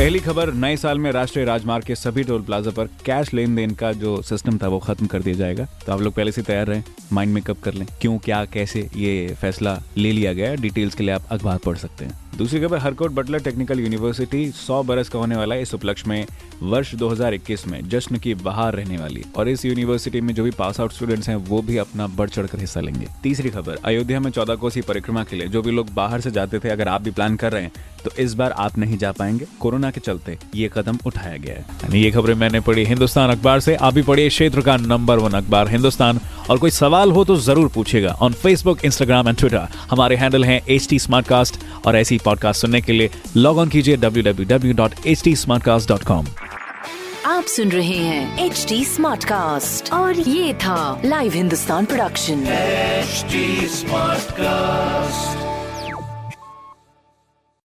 पहली खबर, नए साल में राष्ट्रीय राजमार्ग के सभी टोल प्लाजा पर कैश लेन देन का जो सिस्टम था वो खत्म कर दिया जाएगा। तो आप लोग पहले से तैयार रहें, माइंड मेकअप कर लें। क्यों, क्या, कैसे ये फैसला ले लिया गया डिटेल्स के लिए आप अखबार पढ़ सकते हैं। दूसरी खबर, हरकोट बटलर टेक्निकल यूनिवर्सिटी 100 बरस का होने वाला है इस उपलक्ष्य में, वर्ष 2021 में, जश्न की बहार रहने वाली। और इस यूनिवर्सिटी में जो भी पास आउट स्टूडेंट्स हैं, वो भी अपना बढ़ चढ़कर हिस्सा लेंगे। तीसरी खबर, अयोध्या में चौदह कोसी परिक्रमा के लिए, जो भी लोग बाहर से जाते थे, अगर आप भी प्लान कर रहे हैं तो इस बार आप नहीं जा पाएँगे। कोरोना के चलते ये कदम उठाया गया है। ये खबरें मैंने पढ़ी हिंदुस्तान अखबार से। आप भी पढ़िए क्षेत्र का नंबर वन अखबार, हिंदुस्तान। और कोई सवाल हो तो ज़रूर पूछेगा on Facebook Instagram and Twitter हमारे हैंडल है एच टी और ऐसी पॉडकास्ट सुनने के लिए लॉग ऑन कीजिए W W W dot H T smartcast dot com आप सुन रहे हैं एच टी स्मार्ट कास्ट और ये था live Hindustan production smart Smartcast.